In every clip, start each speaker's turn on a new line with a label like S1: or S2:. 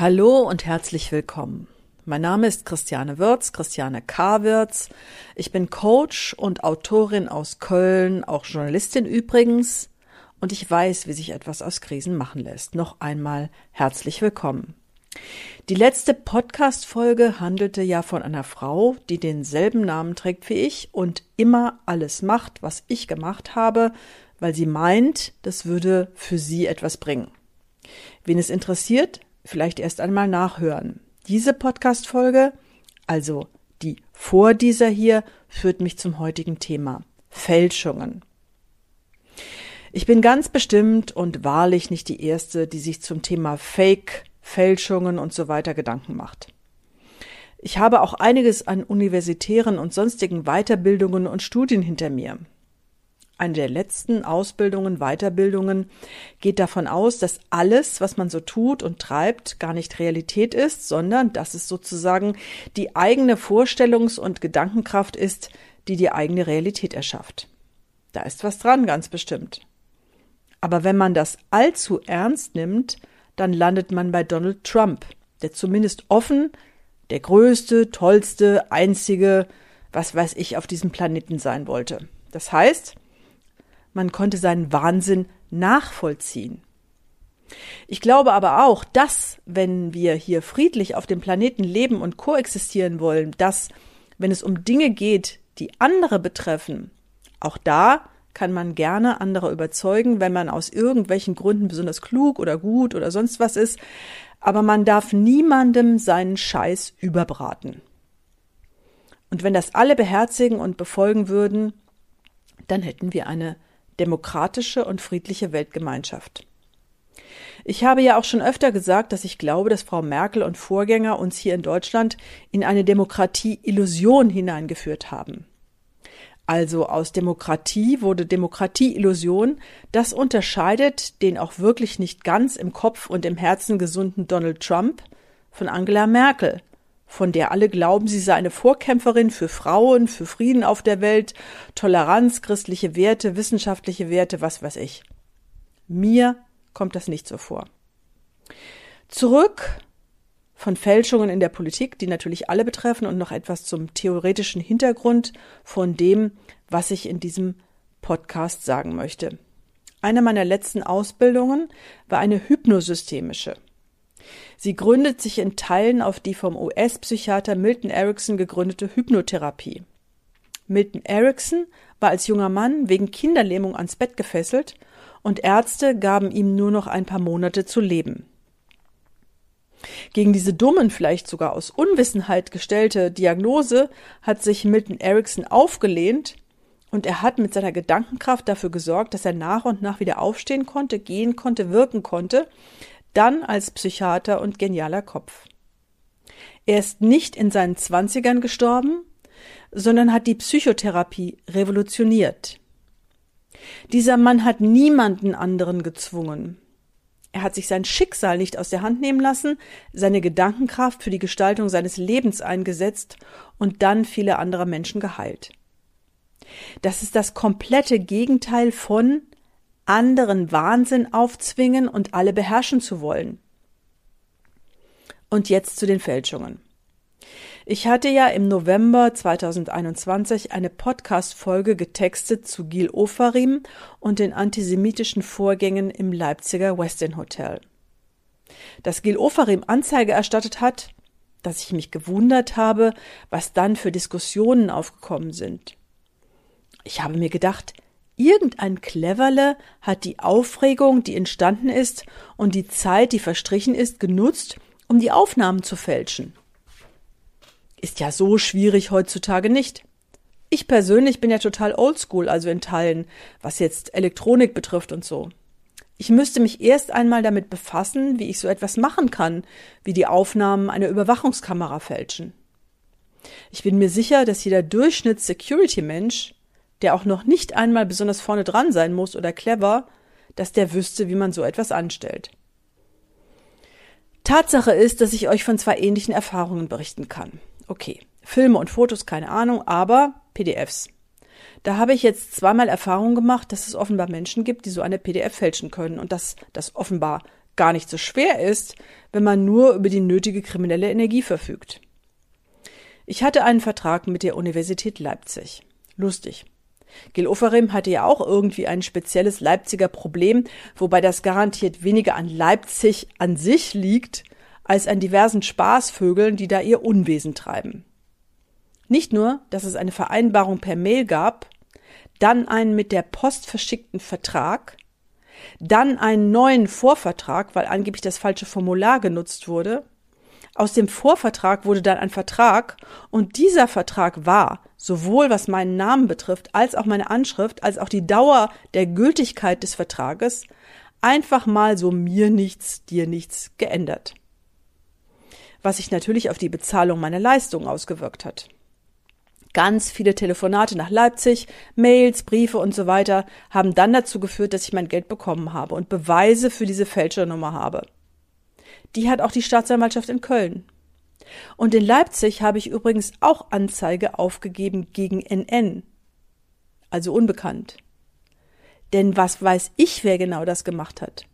S1: Hallo und herzlich willkommen. Mein Name ist Christiane Wirz, Christiane K. Wirz. Ich bin Coach und Autorin aus Köln, auch Journalistin übrigens. Und ich weiß, wie sich etwas aus Krisen machen lässt. Noch einmal herzlich willkommen. Die letzte Podcast-Folge handelte ja von einer Frau, die denselben Namen trägt wie ich und immer alles macht, was ich gemacht habe, weil sie meint, das würde für sie etwas bringen. Wen es interessiert, vielleicht erst einmal nachhören. Diese Podcast-Folge, also die vor dieser hier, führt mich zum heutigen Thema. Fälschungen. Ich bin ganz bestimmt und wahrlich nicht die Erste, die sich zum Thema Fake, Fälschungen und so weiter Gedanken macht. Ich habe auch einiges an universitären und sonstigen Weiterbildungen und Studien hinter mir eine der letzten Ausbildungen, Weiterbildungen, geht davon aus, dass alles, was man so tut und treibt, gar nicht Realität ist, sondern dass es sozusagen die eigene Vorstellungs- und Gedankenkraft ist, die die eigene Realität erschafft. Da ist was dran, ganz bestimmt. Aber wenn man das allzu ernst nimmt, dann landet man bei Donald Trump, der zumindest offen der größte, tollste, einzige, was weiß ich, auf diesem Planeten sein wollte. Das heißt, man konnte seinen Wahnsinn nachvollziehen. Ich glaube aber auch, dass, wenn wir hier friedlich auf dem Planeten leben und koexistieren wollen, dass, wenn es um Dinge geht, die andere betreffen, auch da kann man gerne andere überzeugen, wenn man aus irgendwelchen Gründen besonders klug oder gut oder sonst was ist, aber man darf niemandem seinen Scheiß überbraten. Und wenn das alle beherzigen und befolgen würden, dann hätten wir eine demokratische und friedliche Weltgemeinschaft. Ich habe ja auch schon öfter gesagt, dass ich glaube, dass Frau Merkel und Vorgänger uns hier in Deutschland in eine Demokratie-Illusion hineingeführt haben. Also aus Demokratie wurde Demokratie-Illusion, das unterscheidet den auch wirklich nicht ganz im Kopf und im Herzen gesunden Donald Trump von Angela Merkel, von der alle glauben, sie sei eine Vorkämpferin für Frauen, für Frieden auf der Welt, Toleranz, christliche Werte, wissenschaftliche Werte, was weiß ich. Mir kommt das nicht so vor. Zurück von Fälschungen in der Politik, die natürlich alle betreffen und noch etwas zum theoretischen Hintergrund von dem, was ich in diesem Podcast sagen möchte. Eine meiner letzten Ausbildungen war eine hypnosystemische. Sie gründet sich in Teilen auf die vom US-Psychiater Milton Erickson gegründete Hypnotherapie. Milton Erickson war als junger Mann wegen Kinderlähmung ans Bett gefesselt und Ärzte gaben ihm nur noch ein paar Monate zu leben. Gegen diese dummen, vielleicht sogar aus Unwissenheit gestellte Diagnose hat sich Milton Erickson aufgelehnt und er hat mit seiner Gedankenkraft dafür gesorgt, dass er nach und nach wieder aufstehen konnte, gehen konnte, wirken konnte, dann als Psychiater und genialer Kopf. Er ist nicht in seinen Zwanzigern gestorben, sondern hat die Psychotherapie revolutioniert. Dieser Mann hat niemanden anderen gezwungen. Er hat sich sein Schicksal nicht aus der Hand nehmen lassen, seine Gedankenkraft für die Gestaltung seines Lebens eingesetzt und dann viele andere Menschen geheilt. Das ist das komplette Gegenteil von anderen Wahnsinn aufzwingen und alle beherrschen zu wollen. Und jetzt zu den Fälschungen. Ich hatte ja im November 2021 eine Podcast-Folge getextet zu Gil Ofarim und den antisemitischen Vorgängen im Leipziger Westin Hotel. Dass Gil Ofarim Anzeige erstattet hat, dass ich mich gewundert habe, was dann für Diskussionen aufgekommen sind. Ich habe mir gedacht, Irgendein Cleverle hat die Aufregung, die entstanden ist, und die Zeit, die verstrichen ist, genutzt, um die Aufnahmen zu fälschen. Ist ja so schwierig heutzutage nicht. Ich persönlich bin ja total oldschool, also in Teilen, was jetzt Elektronik betrifft und so. Ich müsste mich erst einmal damit befassen, wie ich so etwas machen kann, wie die Aufnahmen einer Überwachungskamera fälschen. Ich bin mir sicher, dass jeder Durchschnitts-Security-Mensch der auch noch nicht einmal besonders vorne dran sein muss oder clever, dass der wüsste, wie man so etwas anstellt. Tatsache ist, dass ich euch von zwei ähnlichen Erfahrungen berichten kann. Okay, Filme und Fotos, keine Ahnung, aber PDFs. Da habe ich jetzt zweimal Erfahrung gemacht, dass es offenbar Menschen gibt, die so eine PDF fälschen können und dass das offenbar gar nicht so schwer ist, wenn man nur über die nötige kriminelle Energie verfügt. Ich hatte einen Vertrag mit der Universität Leipzig. Lustig. Gil Oferim hatte ja auch irgendwie ein spezielles Leipziger Problem, wobei das garantiert weniger an Leipzig an sich liegt, als an diversen Spaßvögeln, die da ihr Unwesen treiben. Nicht nur, dass es eine Vereinbarung per Mail gab, dann einen mit der Post verschickten Vertrag, dann einen neuen Vorvertrag, weil angeblich das falsche Formular genutzt wurde. Aus dem Vorvertrag wurde dann ein Vertrag und dieser Vertrag war, sowohl was meinen Namen betrifft, als auch meine Anschrift, als auch die Dauer der Gültigkeit des Vertrages, einfach mal so mir nichts, dir nichts geändert. Was sich natürlich auf die Bezahlung meiner Leistung ausgewirkt hat. Ganz viele Telefonate nach Leipzig, Mails, Briefe und so weiter haben dann dazu geführt, dass ich mein Geld bekommen habe und Beweise für diese Fälschernummer habe. Die hat auch die Staatsanwaltschaft in Köln. Und in Leipzig habe ich übrigens auch Anzeige aufgegeben gegen NN. Also unbekannt. Denn was weiß ich, wer genau das gemacht hat?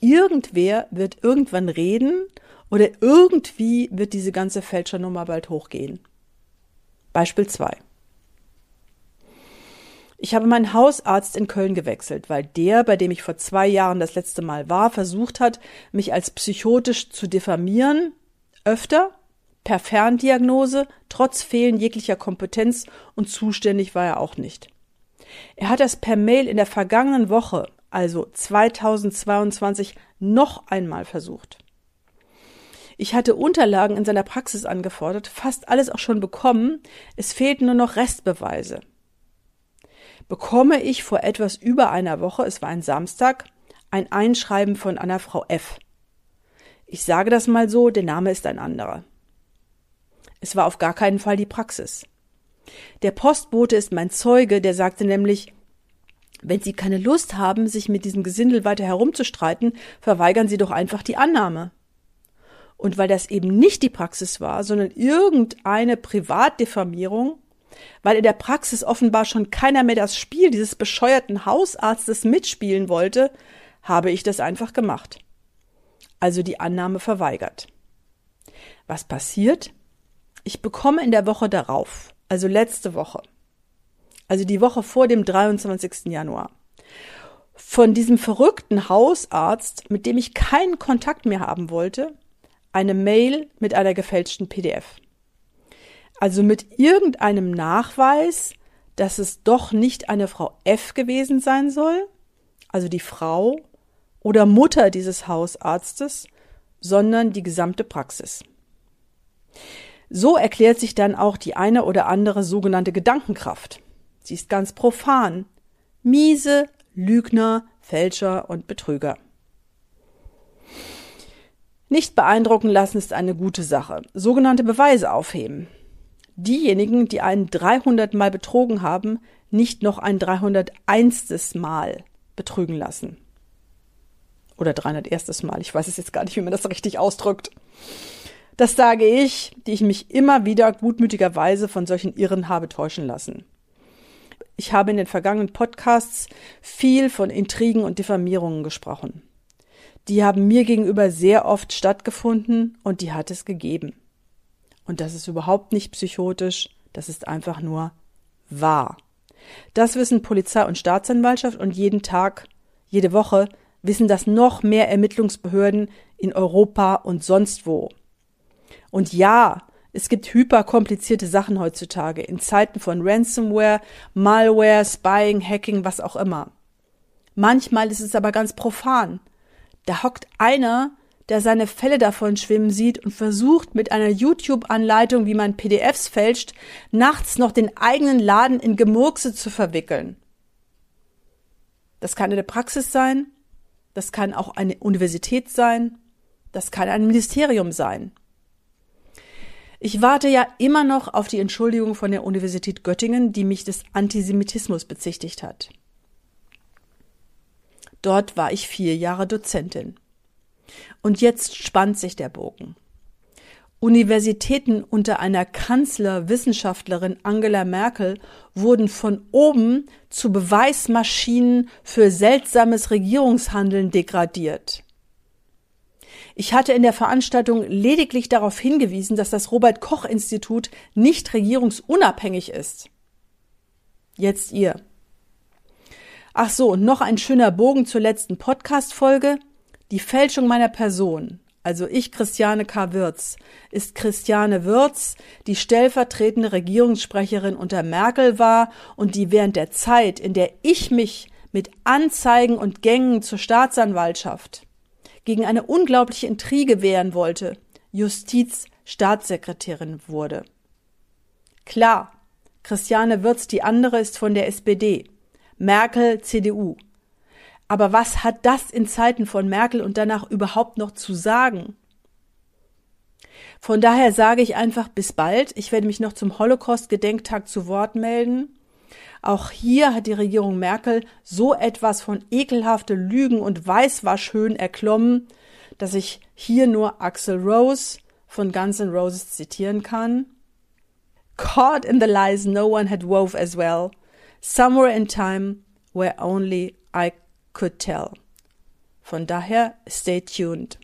S1: Irgendwer wird irgendwann reden oder irgendwie wird diese ganze Fälschernummer bald hochgehen. Beispiel 2. Ich habe meinen Hausarzt in Köln gewechselt, weil der, bei dem ich vor zwei Jahren das letzte Mal war, versucht hat, mich als psychotisch zu diffamieren, öfter, per Ferndiagnose, trotz Fehlen jeglicher Kompetenz und zuständig war er auch nicht. Er hat das per Mail in der vergangenen Woche, also 2022, noch einmal versucht. Ich hatte Unterlagen in seiner Praxis angefordert, fast alles auch schon bekommen, es fehlten nur noch Restbeweise. Bekomme ich vor etwas über einer Woche, es war ein Samstag, ein Einschreiben von einer Frau F. Ich sage das mal so, der Name ist ein anderer. Es war auf gar keinen Fall die Praxis. Der Postbote ist mein Zeuge, der sagte nämlich, wenn Sie keine Lust haben, sich mit diesem Gesindel weiter herumzustreiten, verweigern Sie doch einfach die Annahme. Und weil das eben nicht die Praxis war, sondern irgendeine Privatdifamierung, weil in der Praxis offenbar schon keiner mehr das Spiel dieses bescheuerten Hausarztes mitspielen wollte, habe ich das einfach gemacht. Also die Annahme verweigert. Was passiert? Ich bekomme in der Woche darauf, also letzte Woche, also die Woche vor dem 23. Januar, von diesem verrückten Hausarzt, mit dem ich keinen Kontakt mehr haben wollte, eine Mail mit einer gefälschten PDF. Also mit irgendeinem Nachweis, dass es doch nicht eine Frau F gewesen sein soll, also die Frau oder Mutter dieses Hausarztes, sondern die gesamte Praxis. So erklärt sich dann auch die eine oder andere sogenannte Gedankenkraft. Sie ist ganz profan. Miese, Lügner, Fälscher und Betrüger. Nicht beeindrucken lassen ist eine gute Sache. Sogenannte Beweise aufheben. Diejenigen, die einen 300 Mal betrogen haben, nicht noch ein 301. Mal betrügen lassen. Oder 301. Mal. Ich weiß es jetzt gar nicht, wie man das richtig ausdrückt. Das sage ich, die ich mich immer wieder gutmütigerweise von solchen Irren habe täuschen lassen. Ich habe in den vergangenen Podcasts viel von Intrigen und Diffamierungen gesprochen die haben mir gegenüber sehr oft stattgefunden und die hat es gegeben. Und das ist überhaupt nicht psychotisch, das ist einfach nur wahr. Das wissen Polizei und Staatsanwaltschaft und jeden Tag, jede Woche wissen das noch mehr Ermittlungsbehörden in Europa und sonst wo. Und ja, es gibt hyperkomplizierte Sachen heutzutage in Zeiten von Ransomware, Malware, Spying, Hacking, was auch immer. Manchmal ist es aber ganz profan. Da hockt einer, der seine Fälle davon schwimmen sieht und versucht mit einer YouTube-Anleitung, wie man PDFs fälscht, nachts noch den eigenen Laden in Gemurkse zu verwickeln. Das kann eine Praxis sein, das kann auch eine Universität sein, das kann ein Ministerium sein. Ich warte ja immer noch auf die Entschuldigung von der Universität Göttingen, die mich des Antisemitismus bezichtigt hat. Dort war ich vier Jahre Dozentin. Und jetzt spannt sich der Bogen. Universitäten unter einer Kanzlerwissenschaftlerin Angela Merkel wurden von oben zu Beweismaschinen für seltsames Regierungshandeln degradiert. Ich hatte in der Veranstaltung lediglich darauf hingewiesen, dass das Robert Koch Institut nicht regierungsunabhängig ist. Jetzt ihr. Ach so, und noch ein schöner Bogen zur letzten Podcast-Folge. Die Fälschung meiner Person, also ich, Christiane K. Wirz, ist Christiane Wirz, die stellvertretende Regierungssprecherin unter Merkel war und die während der Zeit, in der ich mich mit Anzeigen und Gängen zur Staatsanwaltschaft gegen eine unglaubliche Intrige wehren wollte, Justizstaatssekretärin wurde. Klar, Christiane Wirz, die andere, ist von der SPD. Merkel, CDU. Aber was hat das in Zeiten von Merkel und danach überhaupt noch zu sagen? Von daher sage ich einfach bis bald. Ich werde mich noch zum Holocaust-Gedenktag zu Wort melden. Auch hier hat die Regierung Merkel so etwas von ekelhafte Lügen und Weißwaschhöhen erklommen, dass ich hier nur Axel Rose von Guns N' Roses zitieren kann. Caught in the lies no one had wove as well, somewhere in time where only I could tell. Von daher, stay tuned.